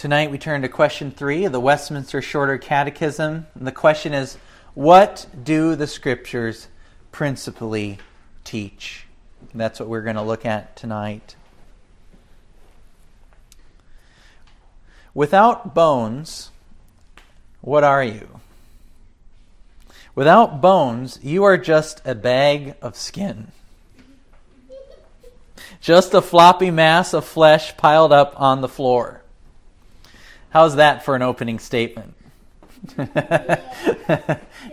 Tonight we turn to question three of the Westminster Shorter Catechism. And the question is What do the Scriptures principally teach? And that's what we're going to look at tonight. Without bones, what are you? Without bones, you are just a bag of skin. Just a floppy mass of flesh piled up on the floor. How's that for an opening statement?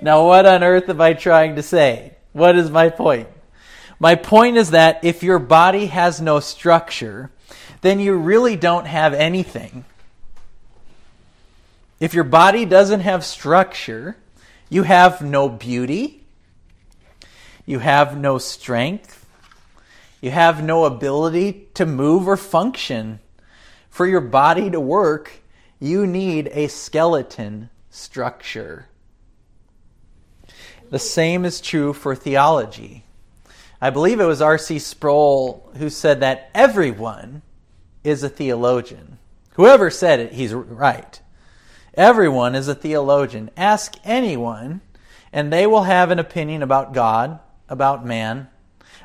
now, what on earth am I trying to say? What is my point? My point is that if your body has no structure, then you really don't have anything. If your body doesn't have structure, you have no beauty, you have no strength, you have no ability to move or function. For your body to work, you need a skeleton structure. The same is true for theology. I believe it was R.C. Sproul who said that everyone is a theologian. Whoever said it, he's right. Everyone is a theologian. Ask anyone, and they will have an opinion about God, about man,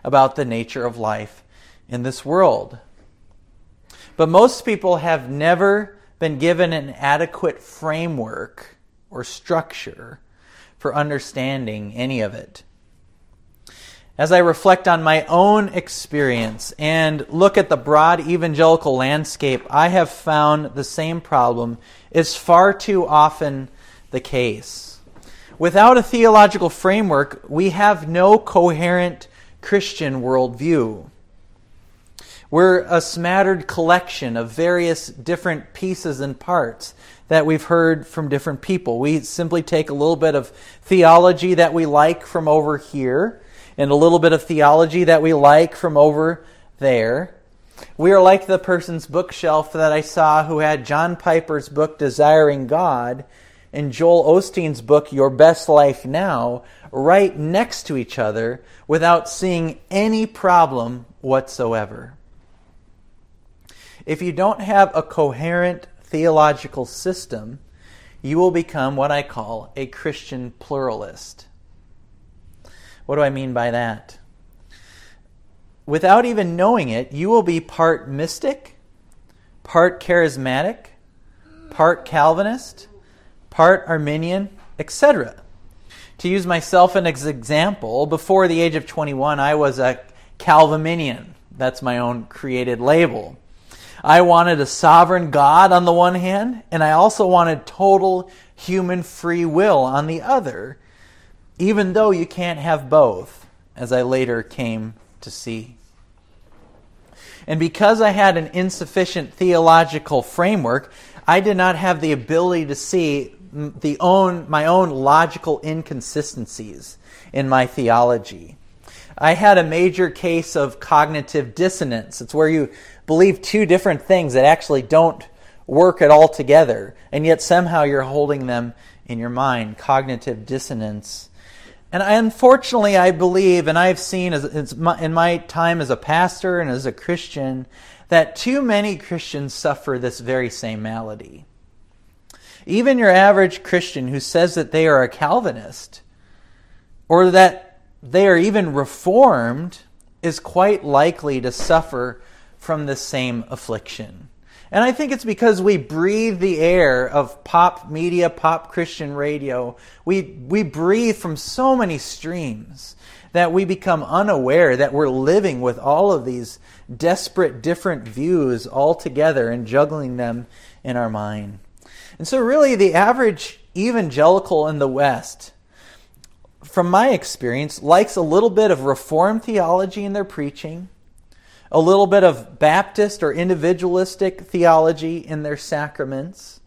about the nature of life in this world. But most people have never been given an adequate framework or structure for understanding any of it. As I reflect on my own experience and look at the broad evangelical landscape, I have found the same problem is far too often the case. Without a theological framework, we have no coherent Christian worldview. We're a smattered collection of various different pieces and parts that we've heard from different people. We simply take a little bit of theology that we like from over here and a little bit of theology that we like from over there. We are like the person's bookshelf that I saw who had John Piper's book Desiring God and Joel Osteen's book Your Best Life Now right next to each other without seeing any problem whatsoever. If you don't have a coherent theological system, you will become what I call a Christian pluralist. What do I mean by that? Without even knowing it, you will be part mystic, part charismatic, part Calvinist, part Arminian, etc. To use myself as an example, before the age of 21, I was a Calvinian. That's my own created label. I wanted a sovereign God on the one hand, and I also wanted total human free will on the other, even though you can't have both, as I later came to see. And because I had an insufficient theological framework, I did not have the ability to see the own, my own logical inconsistencies in my theology. I had a major case of cognitive dissonance. It's where you believe two different things that actually don't work at all together, and yet somehow you're holding them in your mind. Cognitive dissonance. And I, unfortunately, I believe, and I've seen as, in my time as a pastor and as a Christian, that too many Christians suffer this very same malady. Even your average Christian who says that they are a Calvinist or that they are even reformed is quite likely to suffer from the same affliction. And I think it's because we breathe the air of pop media, pop Christian radio. We, we breathe from so many streams that we become unaware that we're living with all of these desperate different views all together and juggling them in our mind. And so, really, the average evangelical in the West, from my experience, likes a little bit of Reformed theology in their preaching a little bit of Baptist or individualistic theology in their sacraments,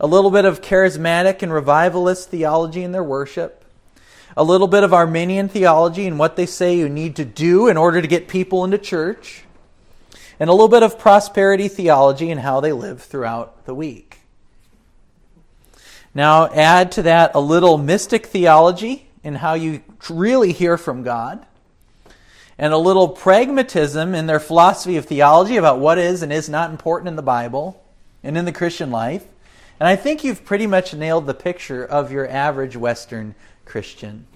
a little bit of charismatic and revivalist theology in their worship, a little bit of Arminian theology in what they say you need to do in order to get people into church, and a little bit of prosperity theology in how they live throughout the week. Now, add to that a little mystic theology in how you really hear from God and a little pragmatism in their philosophy of theology about what is and is not important in the Bible. and in the Christian life. And I think you've pretty much nailed the picture of your average Western Christian.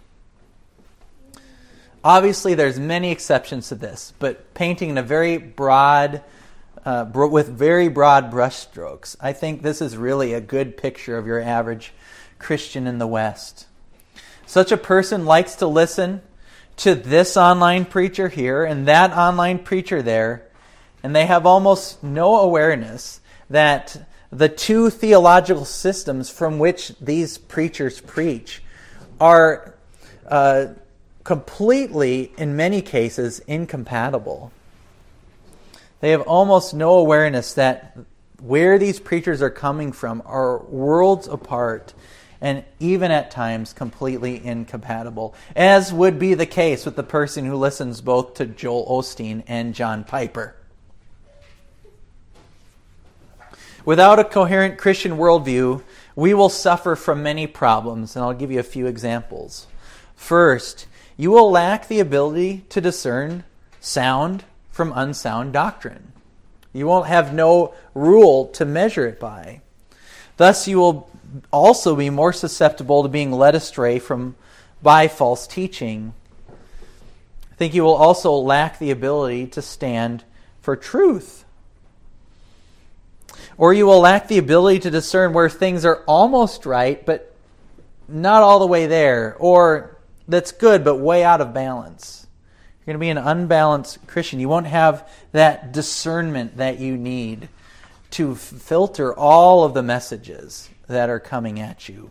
Obviously, there's many exceptions to this, but painting in a very broad, uh, with very broad brushstrokes, I think this is really a good picture of your average Christian in the West. Such a person likes to listen to this online preacher here and that online preacher there, and they have almost no awareness that the two theological systems from which these preachers preach are uh, completely, in many cases, incompatible. They have almost no awareness that where these preachers are coming from are worlds apart and even at times completely incompatible, as would be the case with the person who listens both to Joel Osteen and John Piper. Without a coherent Christian worldview, we will suffer from many problems, and I'll give you a few examples. First, you will lack the ability to discern sound from unsound doctrine. You won't have no rule to measure it by. Thus, you will also be more susceptible to being led astray from by false teaching. I think you will also lack the ability to stand for truth. Or you will lack the ability to discern where things are almost right, but not all the way there, or that's good, but way out of balance. You're going to be an unbalanced Christian. You won't have that discernment that you need to filter all of the messages that are coming at you.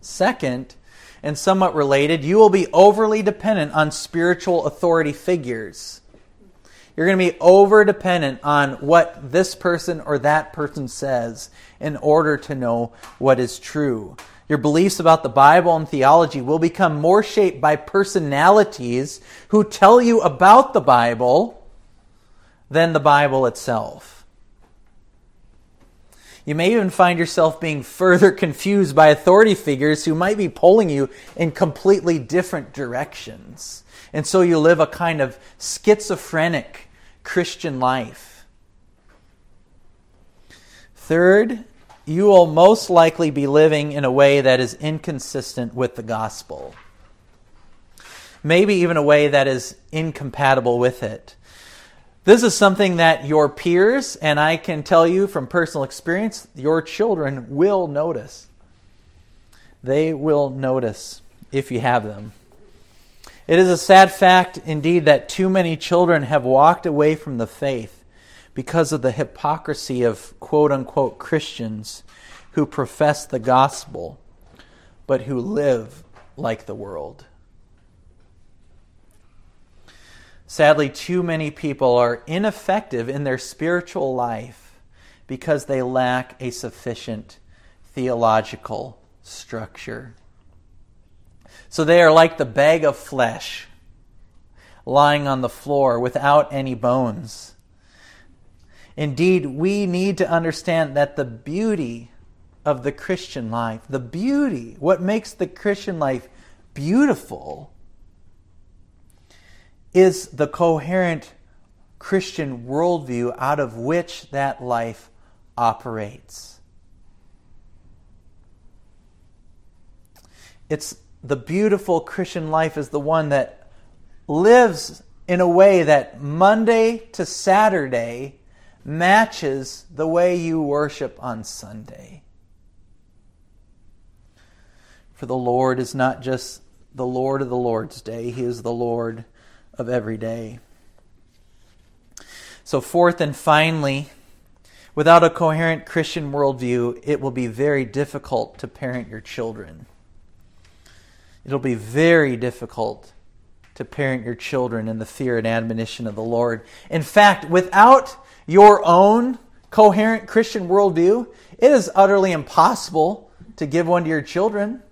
Second, and somewhat related, you will be overly dependent on spiritual authority figures. You're going to be over dependent on what this person or that person says in order to know what is true. Your beliefs about the Bible and theology will become more shaped by personalities who tell you about the Bible than the Bible itself. You may even find yourself being further confused by authority figures who might be pulling you in completely different directions. And so you live a kind of schizophrenic Christian life. Third, you will most likely be living in a way that is inconsistent with the gospel. Maybe even a way that is incompatible with it. This is something that your peers, and I can tell you from personal experience, your children will notice. They will notice if you have them. It is a sad fact indeed that too many children have walked away from the faith because of the hypocrisy of quote unquote Christians who profess the gospel but who live like the world. Sadly, too many people are ineffective in their spiritual life because they lack a sufficient theological structure. So they are like the bag of flesh lying on the floor without any bones. Indeed, we need to understand that the beauty of the Christian life, the beauty, what makes the Christian life beautiful, is the coherent Christian worldview out of which that life operates. It's the beautiful Christian life is the one that lives in a way that Monday to Saturday matches the way you worship on Sunday. For the Lord is not just the Lord of the Lord's day, He is the Lord of every day. So, fourth and finally, without a coherent Christian worldview, it will be very difficult to parent your children. It'll be very difficult to parent your children in the fear and admonition of the Lord. In fact, without your own coherent Christian worldview, it is utterly impossible to give one to your children.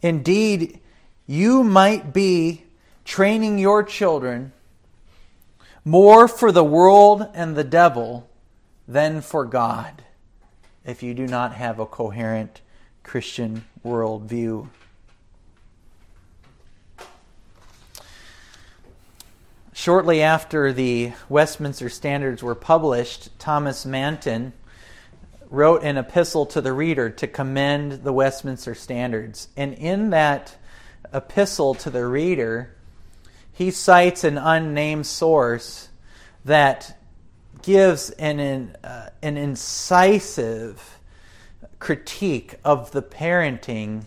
Indeed, you might be training your children more for the world and the devil than for God if you do not have a coherent Christian worldview. Shortly after the Westminster Standards were published, Thomas Manton wrote an epistle to the reader to commend the Westminster Standards. And in that epistle to the reader, he cites an unnamed source that gives an, uh, an incisive critique of the parenting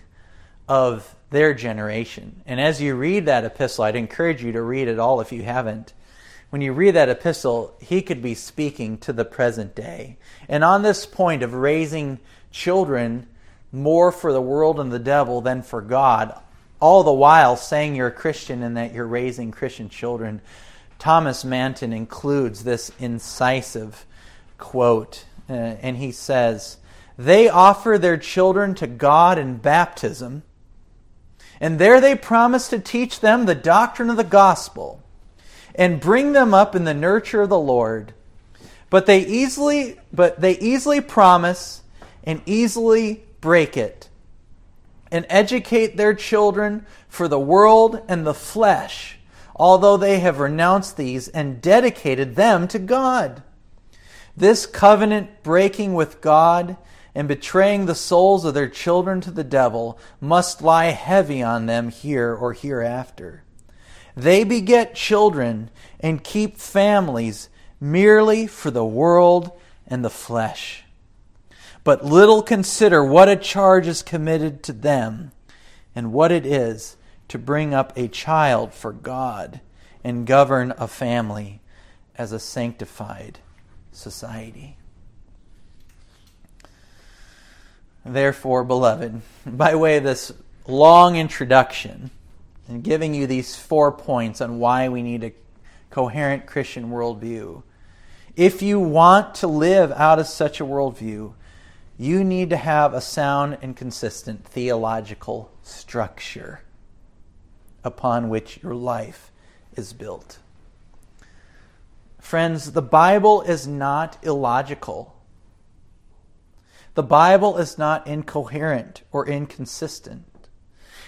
of their generation. And as you read that epistle, I'd encourage you to read it all if you haven't. When you read that epistle, he could be speaking to the present day. And on this point of raising children more for the world and the devil than for God, all the while saying you're a Christian and that you're raising Christian children, Thomas Manton includes this incisive quote. Uh, and he says, They offer their children to God in baptism and there they promise to teach them the doctrine of the gospel and bring them up in the nurture of the Lord. But they easily but they easily promise and easily break it and educate their children for the world and the flesh, although they have renounced these and dedicated them to God. This covenant breaking with God and betraying the souls of their children to the devil must lie heavy on them here or hereafter. They beget children and keep families merely for the world and the flesh. But little consider what a charge is committed to them and what it is to bring up a child for God and govern a family as a sanctified society. Therefore, beloved, by way of this long introduction and giving you these four points on why we need a coherent Christian worldview, if you want to live out of such a worldview, you need to have a sound and consistent theological structure upon which your life is built. Friends, the Bible is not illogical. The Bible is not incoherent or inconsistent.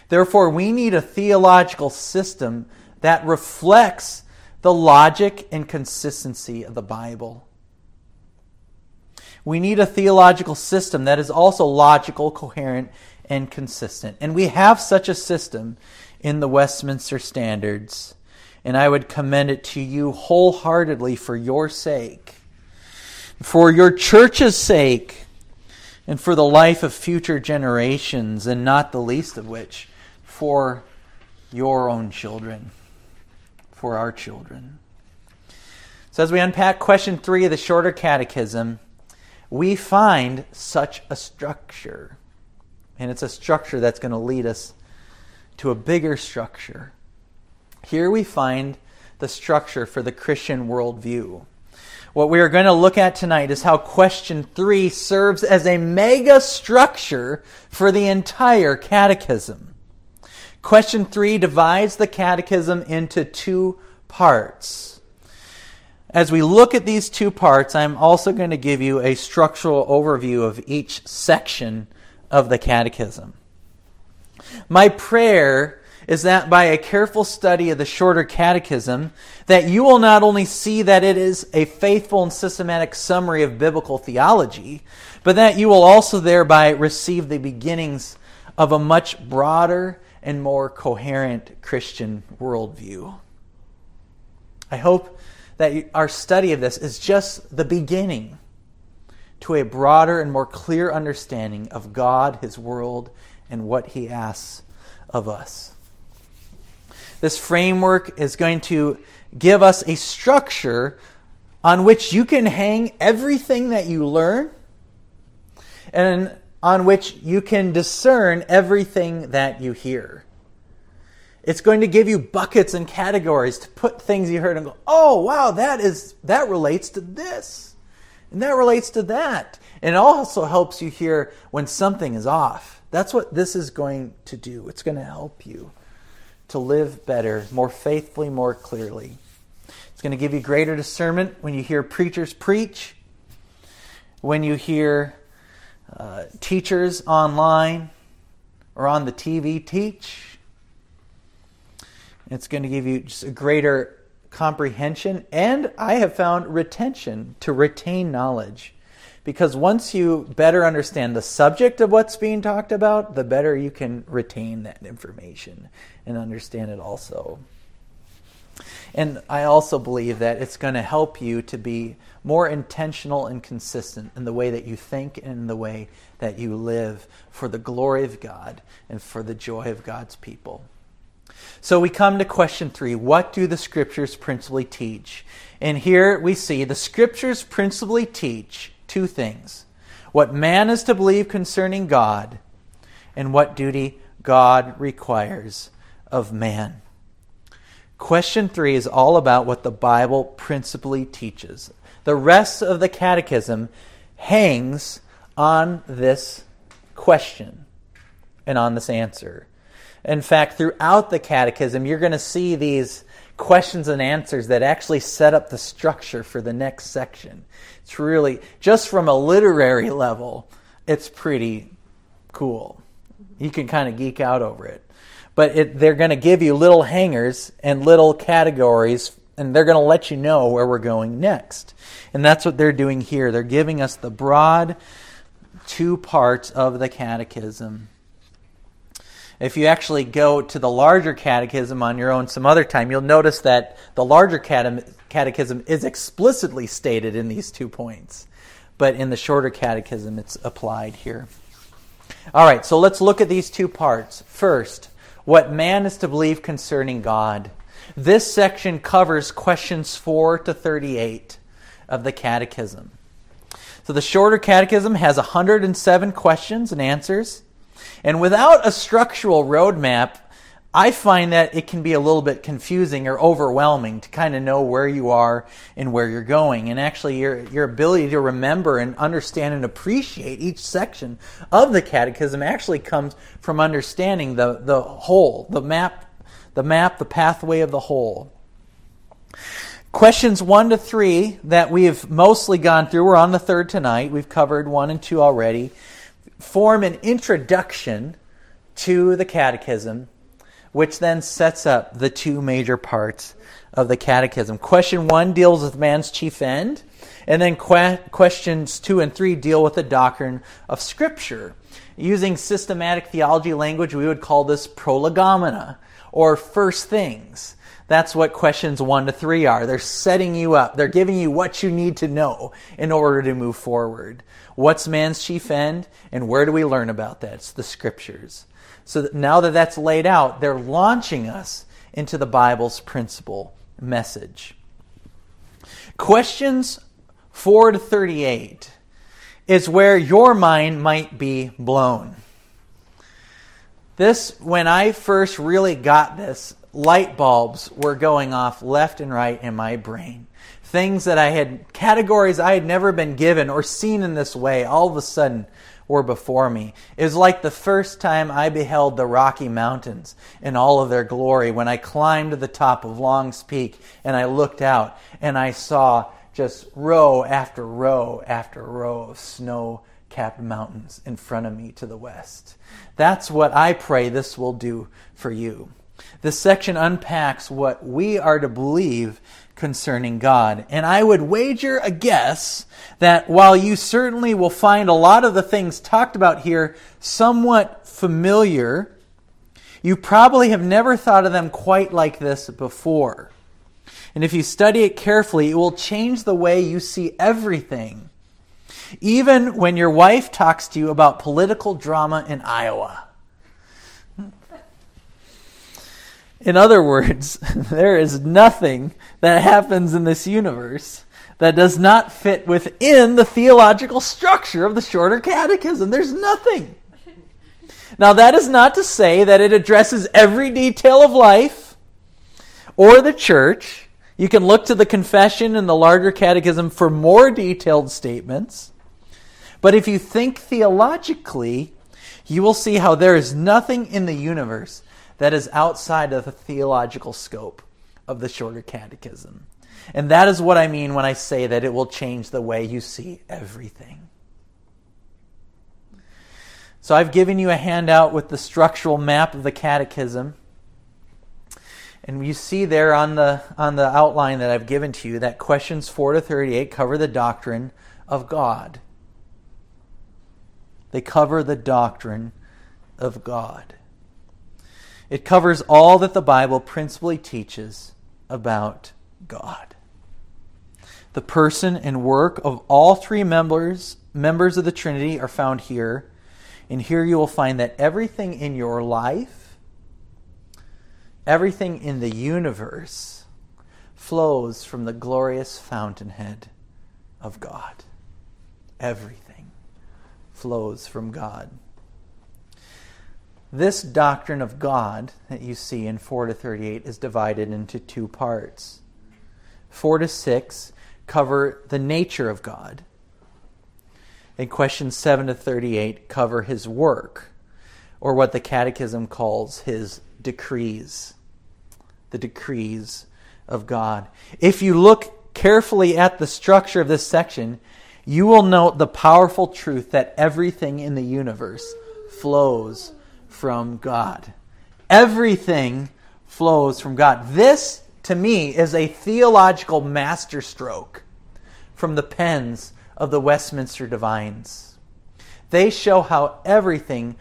Therefore, we need a theological system that reflects the logic and consistency of the Bible. We need a theological system that is also logical, coherent, and consistent. And we have such a system in the Westminster Standards. And I would commend it to you wholeheartedly for your sake, for your church's sake, and for the life of future generations, and not the least of which for your own children, for our children. So, as we unpack question three of the shorter catechism, we find such a structure. And it's a structure that's going to lead us to a bigger structure. Here we find the structure for the Christian worldview. What we are going to look at tonight is how question three serves as a mega structure for the entire catechism. Question three divides the catechism into two parts. As we look at these two parts, I'm also going to give you a structural overview of each section of the catechism. My prayer is that by a careful study of the shorter catechism, that you will not only see that it is a faithful and systematic summary of biblical theology, but that you will also thereby receive the beginnings of a much broader and more coherent Christian worldview. I hope that our study of this is just the beginning to a broader and more clear understanding of God, His world, and what He asks of us. This framework is going to give us a structure on which you can hang everything that you learn and on which you can discern everything that you hear. It's going to give you buckets and categories to put things you heard and go, "Oh, wow, that is that relates to this." And that relates to that. And it also helps you hear when something is off. That's what this is going to do. It's going to help you to live better, more faithfully, more clearly. It's going to give you greater discernment when you hear preachers preach, when you hear uh, teachers online or on the TV teach. It's going to give you just a greater comprehension, and I have found retention to retain knowledge. Because once you better understand the subject of what's being talked about, the better you can retain that information and understand it also. And I also believe that it's going to help you to be more intentional and consistent in the way that you think and in the way that you live for the glory of God and for the joy of God's people. So we come to question three What do the scriptures principally teach? And here we see the scriptures principally teach two things what man is to believe concerning God, and what duty God requires of man. Question three is all about what the Bible principally teaches. The rest of the catechism hangs on this question and on this answer. In fact, throughout the catechism, you're going to see these questions and answers that actually set up the structure for the next section. It's really, just from a literary level, it's pretty cool. You can kind of geek out over it. But it, they're going to give you little hangers and little categories, and they're going to let you know where we're going next. And that's what they're doing here. They're giving us the broad two parts of the catechism if you actually go to the larger catechism on your own some other time, you'll notice that the larger catechism is explicitly stated in these two points. But in the shorter catechism, it's applied here. All right, so let's look at these two parts. First, what man is to believe concerning God. This section covers questions 4 to 38 of the catechism. So the shorter catechism has 107 questions and answers. And without a structural roadmap, I find that it can be a little bit confusing or overwhelming to kind of know where you are and where you're going. And actually, your, your ability to remember and understand and appreciate each section of the catechism actually comes from understanding the, the whole, the map, the map, the pathway of the whole. Questions 1 to 3 that we have mostly gone through, we're on the third tonight. We've covered 1 and 2 already form an introduction to the catechism, which then sets up the two major parts of the catechism. Question one deals with man's chief end, and then que- questions two and three deal with the doctrine of Scripture. Using systematic theology language, we would call this prolegomena, or first things. That's what questions one to three are. They're setting you up. They're giving you what you need to know in order to move forward. What's man's chief end? And where do we learn about that? It's the scriptures. So that now that that's laid out, they're launching us into the Bible's principal message. Questions 4 to 38 is where your mind might be blown. This, when I first really got this, light bulbs were going off left and right in my brain. Things that I had, categories I had never been given or seen in this way, all of a sudden were before me. It was like the first time I beheld the Rocky Mountains in all of their glory when I climbed to the top of Long's Peak and I looked out and I saw just row after row after row of snow capped mountains in front of me to the west. That's what I pray this will do for you. This section unpacks what we are to believe concerning God. And I would wager a guess that while you certainly will find a lot of the things talked about here somewhat familiar, you probably have never thought of them quite like this before. And if you study it carefully, it will change the way you see everything. Even when your wife talks to you about political drama in Iowa. In other words, there is nothing that happens in this universe that does not fit within the theological structure of the shorter catechism. There's nothing. Now, that is not to say that it addresses every detail of life or the church. You can look to the confession and the larger catechism for more detailed statements. But if you think theologically, you will see how there is nothing in the universe that is outside of the theological scope of the shorter catechism. And that is what I mean when I say that it will change the way you see everything. So I've given you a handout with the structural map of the catechism. And you see there on the on the outline that I've given to you that questions 4 to 38 cover the doctrine of God. They cover the doctrine of God. It covers all that the Bible principally teaches about God. The person and work of all three members members of the Trinity are found here. And here you will find that everything in your life, everything in the universe, flows from the glorious fountainhead of God. Everything flows from God. This doctrine of God that you see in 4 to 38 is divided into two parts. 4 to 6 cover the nature of God and questions 7 to 38 cover his work, or what the Catechism calls his decrees. The decrees of God. If you look carefully at the structure of this section, you will note the powerful truth that everything in the universe flows from God. Everything flows from God. This, to me, is a theological masterstroke from the pens of the Westminster Divines. They show how everything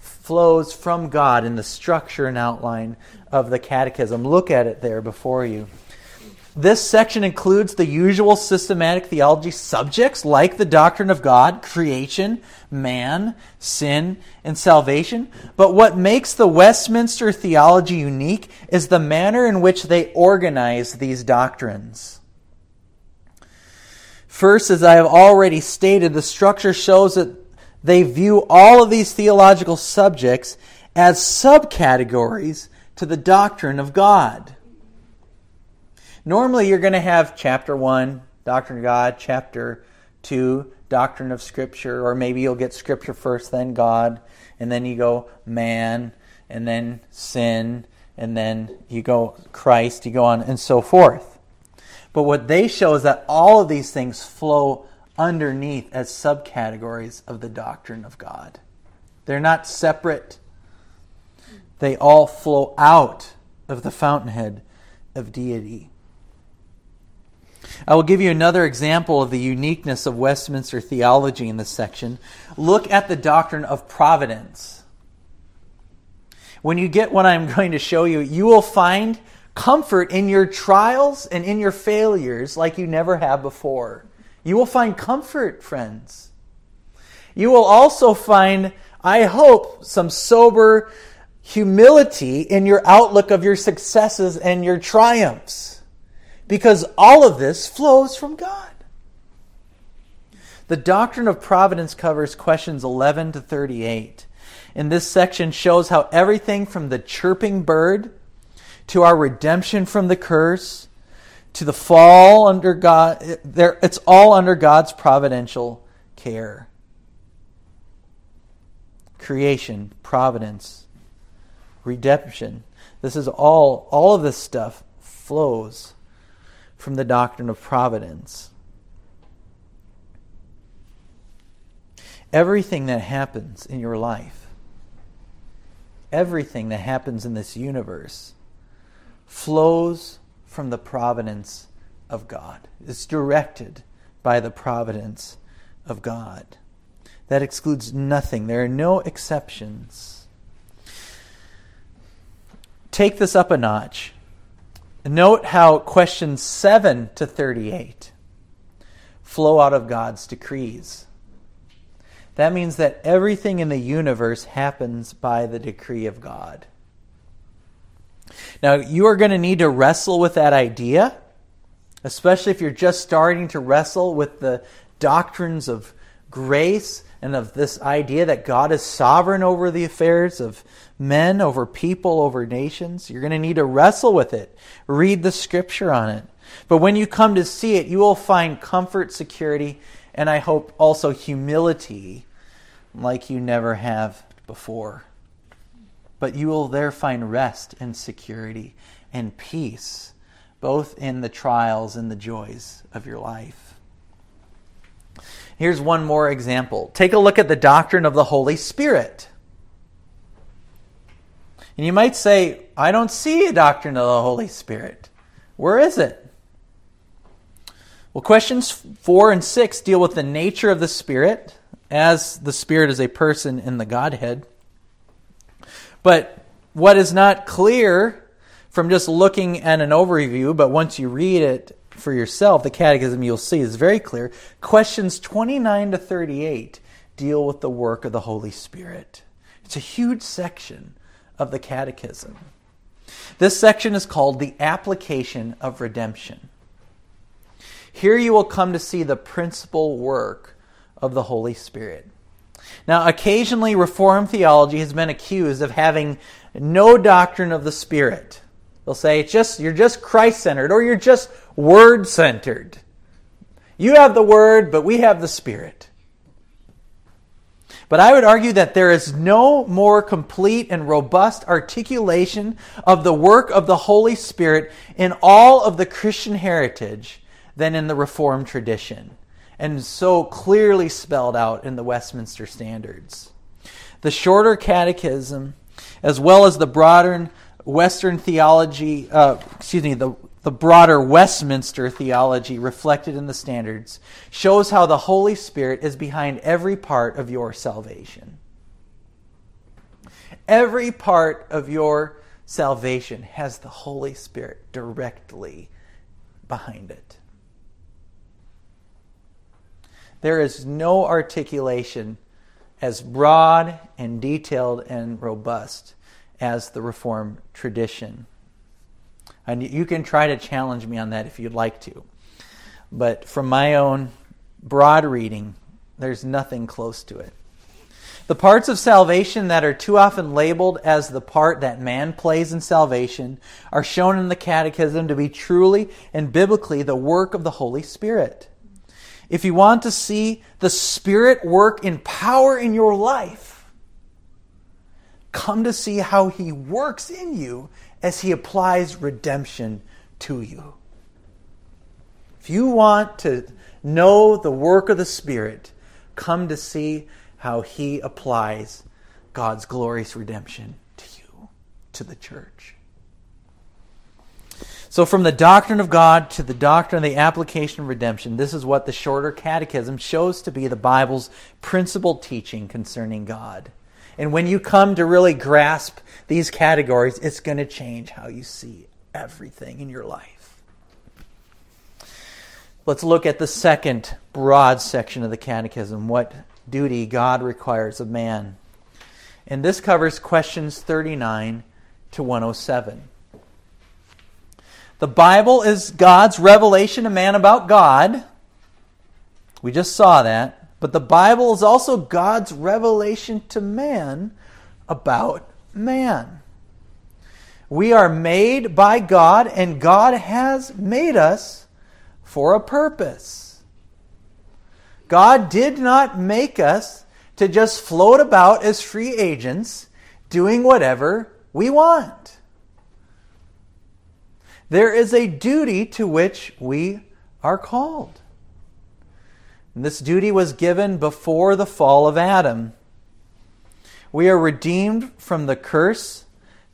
flows from God in the structure and outline of the Catechism. Look at it there before you. This section includes the usual systematic theology subjects like the doctrine of God, creation, man, sin, and salvation. But what makes the Westminster theology unique is the manner in which they organize these doctrines. First, as I have already stated, the structure shows that they view all of these theological subjects as subcategories to the doctrine of God. Normally, you're going to have chapter 1, doctrine of God, chapter 2, doctrine of Scripture, or maybe you'll get Scripture first, then God, and then you go man, and then sin, and then you go Christ, you go on, and so forth. But what they show is that all of these things flow underneath as subcategories of the doctrine of God. They're not separate, they all flow out of the fountainhead of deity. I will give you another example of the uniqueness of Westminster theology in this section. Look at the doctrine of providence. When you get what I'm going to show you, you will find comfort in your trials and in your failures like you never have before. You will find comfort, friends. You will also find, I hope, some sober humility in your outlook of your successes and your triumphs. Because all of this flows from God. The doctrine of providence covers questions 11 to 38. And this section shows how everything from the chirping bird to our redemption from the curse, to the fall under God. It's all under God's providential care. Creation, providence, redemption. This is all, all of this stuff flows from the doctrine of providence. Everything that happens in your life, everything that happens in this universe, flows from the providence of God. It's directed by the providence of God. That excludes nothing. There are no exceptions. Take this up a notch. Note how questions 7 to 38 flow out of God's decrees. That means that everything in the universe happens by the decree of God. Now, you are going to need to wrestle with that idea, especially if you're just starting to wrestle with the doctrines of grace and of this idea that God is sovereign over the affairs of men, over people, over nations. You're going to need to wrestle with it, read the scripture on it. But when you come to see it, you will find comfort, security, and I hope also humility like you never have before but you will there find rest and security and peace, both in the trials and the joys of your life. Here's one more example. Take a look at the doctrine of the Holy Spirit. And you might say, I don't see a doctrine of the Holy Spirit. Where is it? Well, questions four and six deal with the nature of the Spirit, as the Spirit is a person in the Godhead. But what is not clear from just looking at an overview, but once you read it for yourself, the catechism you'll see is very clear. Questions 29 to 38 deal with the work of the Holy Spirit. It's a huge section of the catechism. This section is called the application of redemption. Here you will come to see the principal work of the Holy Spirit. Now, occasionally, Reformed theology has been accused of having no doctrine of the Spirit. They'll say it's just you're just Christ centered or you're just word centered. You have the word, but we have the Spirit. But I would argue that there is no more complete and robust articulation of the work of the Holy Spirit in all of the Christian heritage than in the Reformed tradition, and so clearly spelled out in the Westminster Standards. The shorter catechism, as well as the broader Western theology, uh, excuse me, the, the broader Westminster theology reflected in the standards, shows how the Holy Spirit is behind every part of your salvation. Every part of your salvation has the Holy Spirit directly behind it. There is no articulation as broad and detailed and robust as the Reformed tradition. And you can try to challenge me on that if you'd like to. But from my own broad reading, there's nothing close to it. The parts of salvation that are too often labeled as the part that man plays in salvation are shown in the Catechism to be truly and biblically the work of the Holy Spirit. If you want to see the Spirit work in power in your life, come to see how He works in you as He applies redemption to you. If you want to know the work of the Spirit, come to see how He applies God's glorious redemption to you, to the church. So, from the doctrine of God to the doctrine of the application of redemption, this is what the shorter catechism shows to be the Bible's principal teaching concerning God. And when you come to really grasp these categories, it's going to change how you see everything in your life. Let's look at the second broad section of the Catechism what duty God requires of man. And this covers questions 39 to 107. The Bible is God's revelation to man about God. We just saw that. But the Bible is also God's revelation to man about man. We are made by God, and God has made us for a purpose. God did not make us to just float about as free agents doing whatever we want. There is a duty to which we are called. And this duty was given before the fall of Adam. We are redeemed from the curse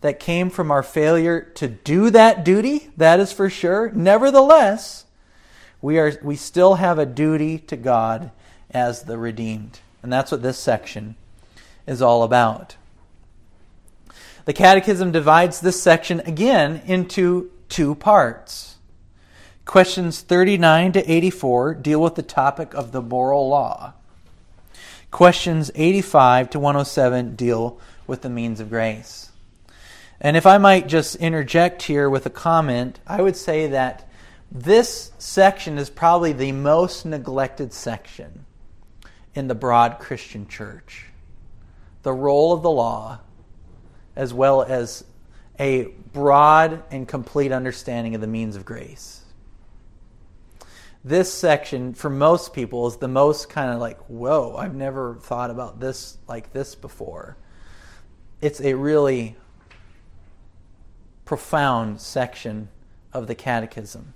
that came from our failure to do that duty, that is for sure. Nevertheless, we, are, we still have a duty to God as the redeemed. And that's what this section is all about. The Catechism divides this section again into two parts. Questions 39 to 84 deal with the topic of the moral law. Questions 85 to 107 deal with the means of grace. And if I might just interject here with a comment, I would say that this section is probably the most neglected section in the broad Christian church. The role of the law, as well as a broad and complete understanding of the means of grace this section for most people is the most kind of like whoa i've never thought about this like this before. It's a really profound section of the catechism.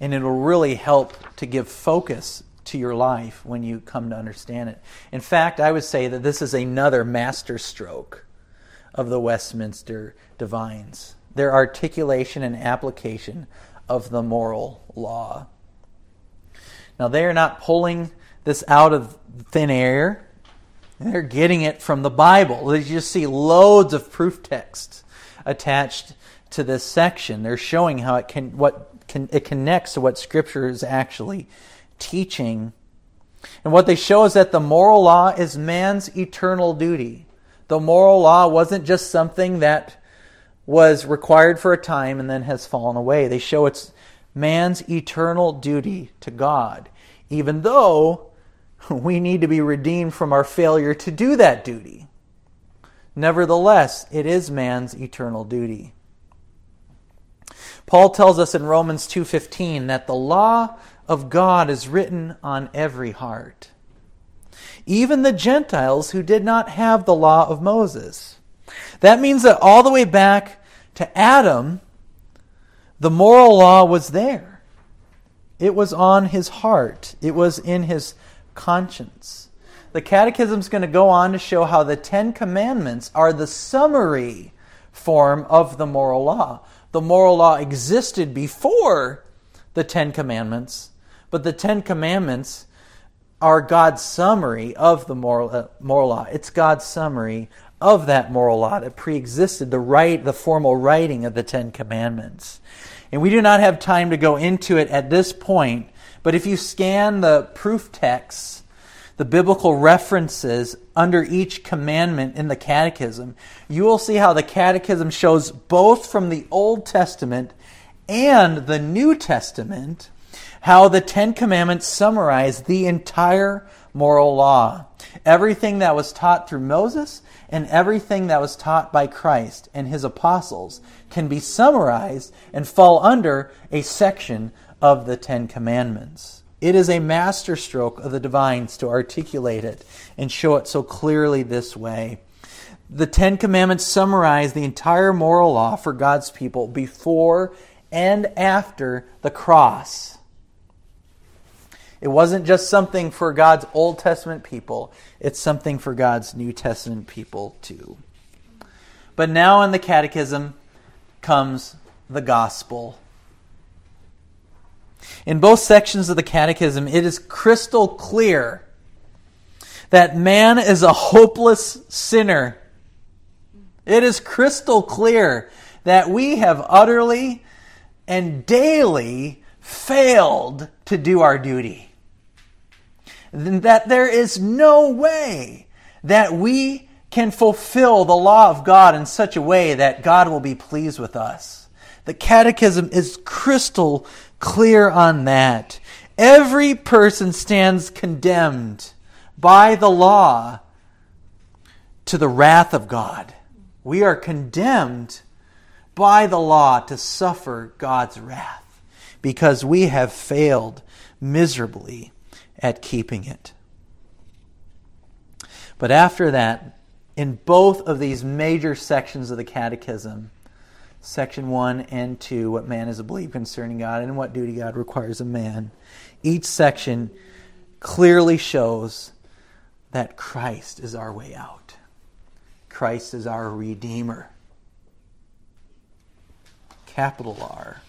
And it will really help to give focus to your life when you come to understand it. In fact i would say that this is another master stroke of the Westminster Divines, their articulation and application of the moral law. Now, they are not pulling this out of thin air. They're getting it from the Bible. You just see loads of proof texts attached to this section. They're showing how it can what can, it connects to what Scripture is actually teaching. And what they show is that the moral law is man's eternal duty. The moral law wasn't just something that was required for a time and then has fallen away. They show it's man's eternal duty to God, even though we need to be redeemed from our failure to do that duty. Nevertheless, it is man's eternal duty. Paul tells us in Romans 2:15 that the law of God is written on every heart. Even the Gentiles who did not have the law of Moses. That means that all the way back to Adam, the moral law was there. It was on his heart. It was in his conscience. The Catechism is going to go on to show how the Ten Commandments are the summary form of the moral law. The moral law existed before the Ten Commandments, but the Ten Commandments are God's summary of the moral, uh, moral law. It's God's summary of that moral law that preexisted the right, the formal writing of the Ten Commandments. And we do not have time to go into it at this point, but if you scan the proof texts, the biblical references under each commandment in the Catechism, you will see how the Catechism shows both from the Old Testament and the New Testament how the Ten Commandments summarize the entire moral law. Everything that was taught through Moses and everything that was taught by Christ and his apostles can be summarized and fall under a section of the Ten Commandments. It is a masterstroke of the divines to articulate it and show it so clearly this way. The Ten Commandments summarize the entire moral law for God's people before and after the cross. It wasn't just something for God's Old Testament people, it's something for God's New Testament people too. But now in the Catechism comes the gospel. In both sections of the Catechism, it is crystal clear that man is a hopeless sinner. It is crystal clear that we have utterly and daily failed to do our duty that there is no way that we can fulfill the law of God in such a way that God will be pleased with us. The Catechism is crystal clear on that. Every person stands condemned by the law to the wrath of God. We are condemned by the law to suffer God's wrath because we have failed miserably at keeping it. But after that, in both of these major sections of the Catechism, section 1 and 2, what man is to believe concerning God and what duty God requires of man, each section clearly shows that Christ is our way out. Christ is our Redeemer. Capital R.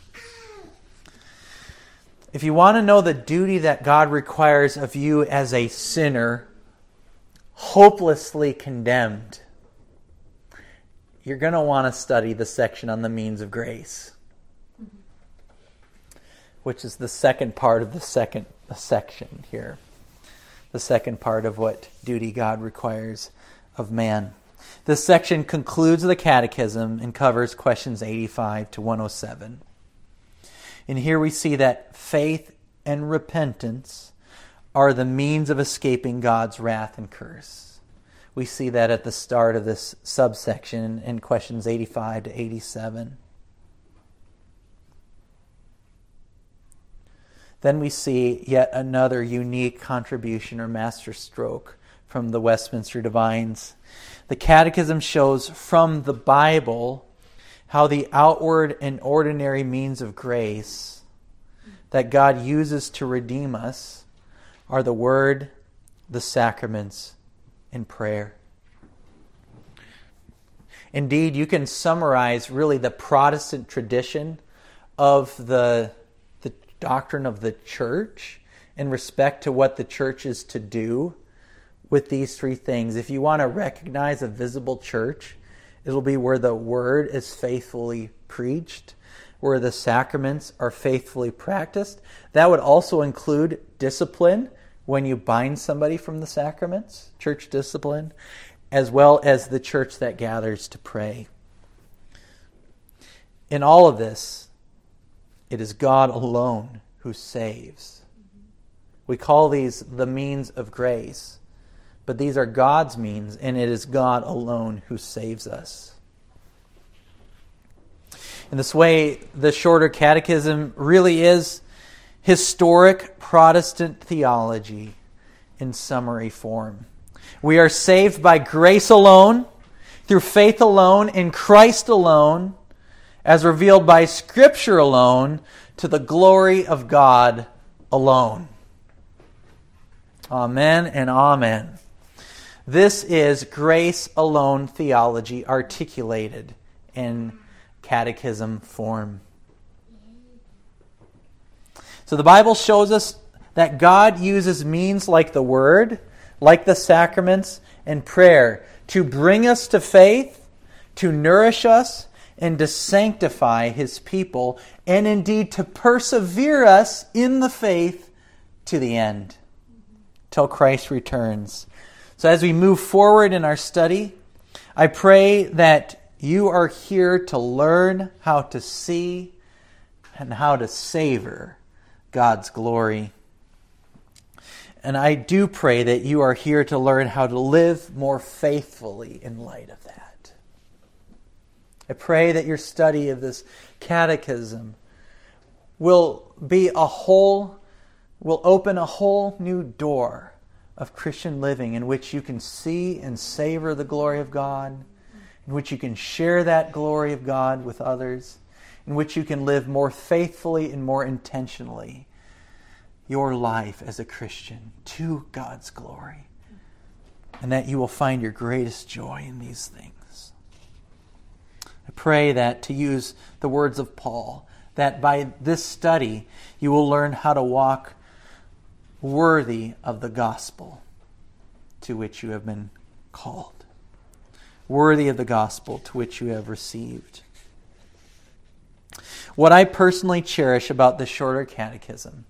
If you want to know the duty that God requires of you as a sinner, hopelessly condemned, you're going to want to study the section on the means of grace, which is the second part of the second section here. The second part of what duty God requires of man. This section concludes the catechism and covers questions 85 to 107. And here we see that faith and repentance are the means of escaping God's wrath and curse. We see that at the start of this subsection in questions 85 to 87. Then we see yet another unique contribution or masterstroke from the Westminster Divines. The Catechism shows from the Bible how the outward and ordinary means of grace that God uses to redeem us are the Word, the sacraments, and prayer. Indeed, you can summarize really the Protestant tradition of the, the doctrine of the church in respect to what the church is to do with these three things. If you want to recognize a visible church, it'll be where the word is faithfully preached, where the sacraments are faithfully practiced. That would also include discipline when you bind somebody from the sacraments, church discipline, as well as the church that gathers to pray. In all of this, it is God alone who saves. We call these the means of grace, but these are God's means, and it is God alone who saves us. In this way, the shorter catechism really is historic Protestant theology in summary form. We are saved by grace alone, through faith alone, in Christ alone, as revealed by Scripture alone, to the glory of God alone. Amen and amen. This is grace alone theology articulated in catechism form. So the Bible shows us that God uses means like the Word like the sacraments and prayer, to bring us to faith, to nourish us, and to sanctify his people, and indeed to persevere us in the faith to the end, till Christ returns. So, as we move forward in our study, I pray that you are here to learn how to see and how to savor God's glory. And I do pray that you are here to learn how to live more faithfully in light of that. I pray that your study of this catechism will be a whole, will open a whole new door of Christian living in which you can see and savor the glory of God, in which you can share that glory of God with others, in which you can live more faithfully and more intentionally your life as a Christian to God's glory. And that you will find your greatest joy in these things. I pray that, to use the words of Paul, that by this study you will learn how to walk worthy of the gospel to which you have been called, worthy of the gospel to which you have received. What I personally cherish about the shorter catechism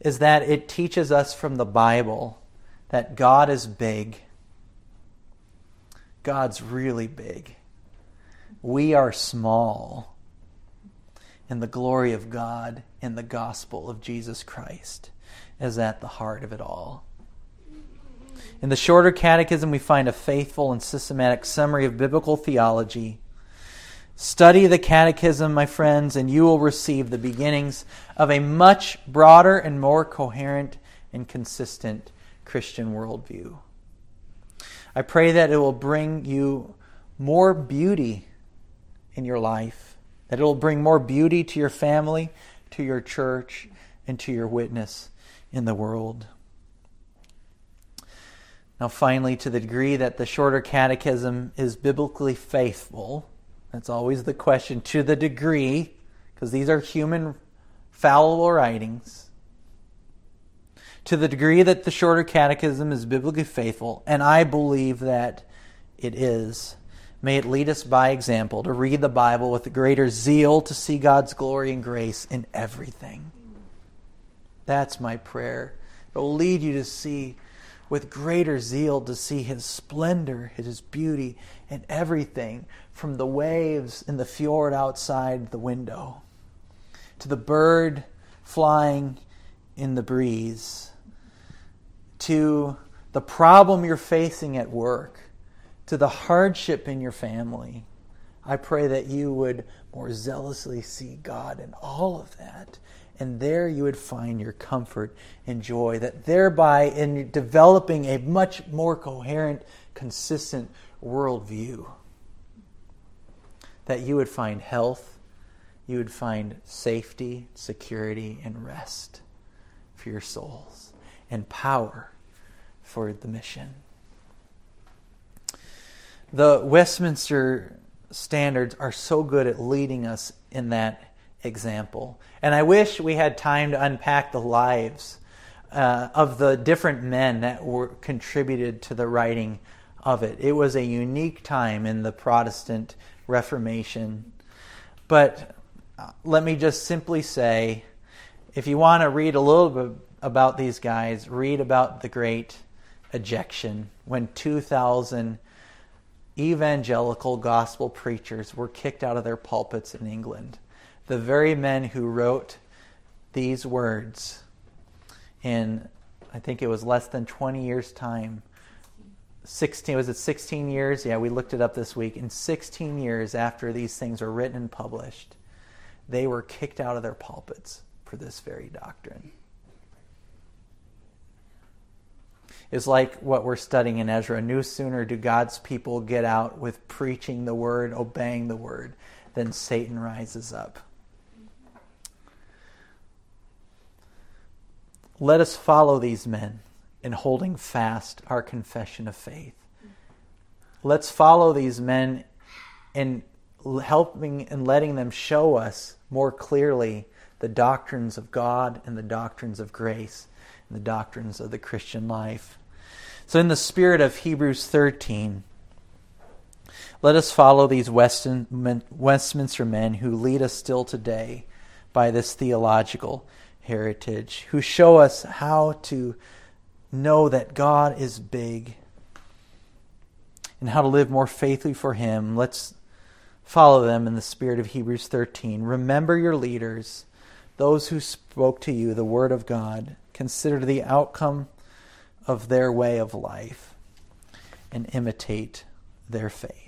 is that it teaches us from the Bible that God is big. God's really big. We are small. in the glory of God in the gospel of Jesus Christ is at the heart of it all. In the shorter catechism, we find a faithful and systematic summary of biblical theology Study the Catechism, my friends, and you will receive the beginnings of a much broader and more coherent and consistent Christian worldview. I pray that it will bring you more beauty in your life, that it will bring more beauty to your family, to your church, and to your witness in the world. Now, finally, to the degree that the shorter catechism is biblically faithful, that's always the question to the degree, because these are human fallible writings. To the degree that the shorter catechism is biblically faithful, and I believe that it is, may it lead us by example to read the Bible with greater zeal to see God's glory and grace in everything. That's my prayer. It will lead you to see with greater zeal to see his splendor, his beauty, and everything from the waves in the fjord outside the window to the bird flying in the breeze to the problem you're facing at work to the hardship in your family. I pray that you would more zealously see God in all of that and there you would find your comfort and joy, that thereby, in developing a much more coherent, consistent worldview, that you would find health, you would find safety, security, and rest for your souls, and power for the mission. the Westminster standards are so good at leading us in that example. And I wish we had time to unpack the lives uh, of the different men that were contributed to the writing of it. It was a unique time in the Protestant Reformation. But uh, let me just simply say if you want to read a little bit about these guys, read about the great ejection when 2,000 evangelical gospel preachers were kicked out of their pulpits in England. The very men who wrote these words in, I think it was less than 20 years' time. 16, was it 16 years? Yeah, we looked it up this week. In 16 years after these things were written and published, they were kicked out of their pulpits for this very doctrine. It's like what we're studying in Ezra. No sooner do God's people get out with preaching the word, obeying the word, than Satan rises up. Let us follow these men in holding fast our confession of faith. Let's follow these men in helping and letting them show us more clearly the doctrines of God and the doctrines of grace and the doctrines of the Christian life. So, in the spirit of Hebrews 13, let us follow these Westminster men who lead us still today by this theological heritage, who show us how to know that God is big and how to live more faithfully for Him. Let's follow them in the spirit of Hebrews 13. Remember your leaders, those who spoke to you the word of God. Consider the outcome of their way of life and imitate their faith.